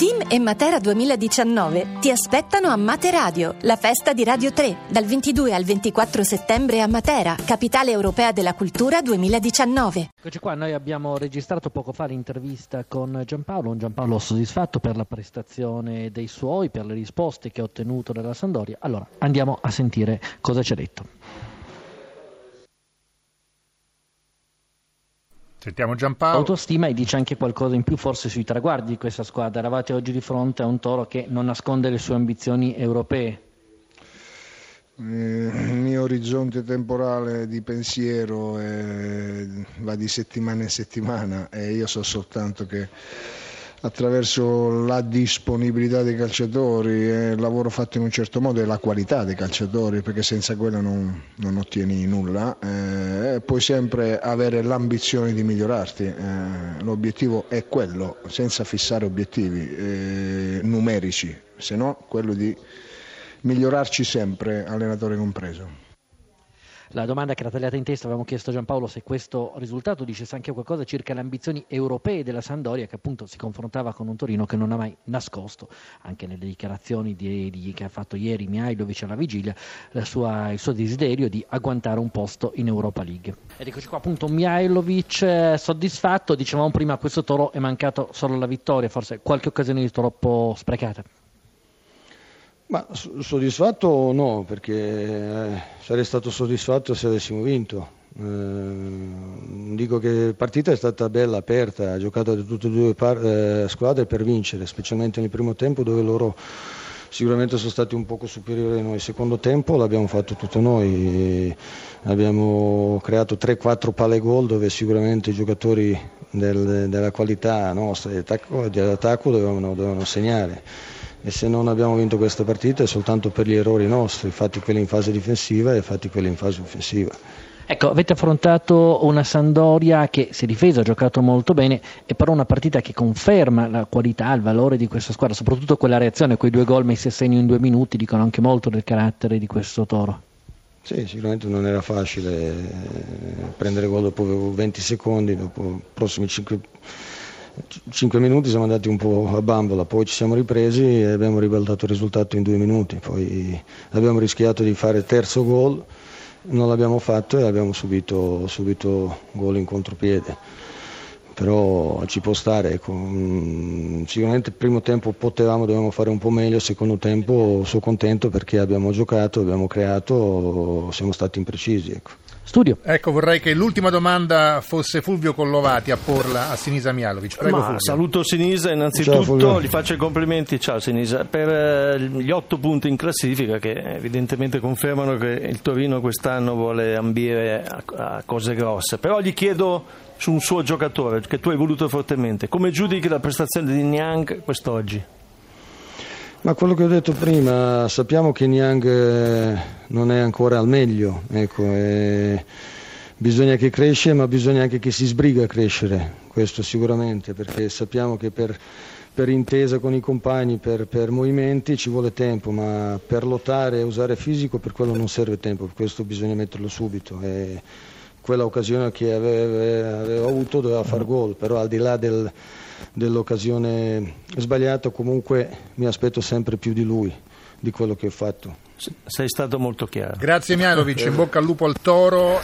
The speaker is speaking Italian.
Team e Matera 2019 ti aspettano a Mate Radio, la festa di Radio 3, dal 22 al 24 settembre a Matera, capitale europea della cultura 2019. Eccoci qua, noi abbiamo registrato poco fa l'intervista con Giampaolo, un Giampaolo soddisfatto per la prestazione dei suoi, per le risposte che ha ottenuto dalla Sandoria. Allora, andiamo a sentire cosa ci ha detto. Sentiamo Giampaolo. Autostima e dice anche qualcosa in più forse sui traguardi di questa squadra. Eravate oggi di fronte a un toro che non nasconde le sue ambizioni europee. Eh, il mio orizzonte temporale di pensiero è, va di settimana in settimana e io so soltanto che attraverso la disponibilità dei calciatori il lavoro fatto in un certo modo e la qualità dei calciatori, perché senza quella non, non ottieni nulla, eh, puoi sempre avere l'ambizione di migliorarti. Eh, l'obiettivo è quello, senza fissare obiettivi eh, numerici, se no quello di migliorarci sempre, allenatore compreso. La domanda che era tagliata in testa, avevamo chiesto a Giampaolo se questo risultato dicesse anche qualcosa circa le ambizioni europee della Sandoria, che appunto si confrontava con un Torino che non ha mai nascosto, anche nelle dichiarazioni di, di, che ha fatto ieri Mihailovic alla vigilia, sua, il suo desiderio di agguantare un posto in Europa League. Ed eccoci qua appunto Mihailovic eh, soddisfatto, dicevamo prima, a questo Toro è mancato solo la vittoria, forse qualche occasione di troppo sprecata. Ma soddisfatto no, perché eh, sarei stato soddisfatto se avessimo vinto. Eh, dico che la partita è stata bella, aperta, ha giocato da tutte e due par- eh, squadre per vincere, specialmente nel primo tempo dove loro sicuramente sono stati un poco superiori a noi. Il secondo tempo l'abbiamo fatto tutto noi, abbiamo creato 3-4 palle gol dove sicuramente i giocatori del, della qualità nostra di attacco dovevano, dovevano segnare e se non abbiamo vinto questa partita è soltanto per gli errori nostri, fatti quelli in fase difensiva e fatti quelli in fase offensiva. Ecco, avete affrontato una Sandoria che si è difesa, ha giocato molto bene, e però una partita che conferma la qualità, il valore di questa squadra, soprattutto quella reazione, quei due gol messi a segno in due minuti, dicono anche molto del carattere di questo Toro. Sì, sicuramente non era facile eh, prendere gol dopo 20 secondi, dopo i prossimi 5 5 minuti siamo andati un po' a bambola, poi ci siamo ripresi e abbiamo ribaltato il risultato in due minuti, poi abbiamo rischiato di fare terzo gol, non l'abbiamo fatto e abbiamo subito, subito gol in contropiede. Però ci può stare, ecco. Mm, sicuramente primo tempo potevamo, dovevamo fare un po' meglio, secondo tempo sono contento perché abbiamo giocato, abbiamo creato, siamo stati imprecisi. Ecco. Studio. Ecco, vorrei che l'ultima domanda fosse Fulvio Collovati a porla a Sinisa Mialovic. Prego, Ma, Fulvio. saluto Sinisa innanzitutto, Ciao, gli faccio i complimenti. Ciao Sinisa, per eh, gli otto punti in classifica che evidentemente confermano che il Torino quest'anno vuole ambire a, a cose grosse. Però gli chiedo su un suo giocatore che tu hai voluto fortemente, come giudichi la prestazione di Niang quest'oggi? Ma quello che ho detto prima, sappiamo che Niang eh, non è ancora al meglio, ecco, e bisogna che cresce, ma bisogna anche che si sbriga a crescere, questo sicuramente, perché sappiamo che per, per intesa con i compagni, per, per, movimenti ci vuole tempo, ma per lottare e usare fisico per quello non serve tempo, per questo bisogna metterlo subito. E quella occasione che aveva avuto doveva far gol, però al di là del dell'occasione sbagliata, comunque mi aspetto sempre più di lui, di quello che ho fatto. Sei stato molto chiaro. Grazie Mialovic, in bocca al lupo al toro.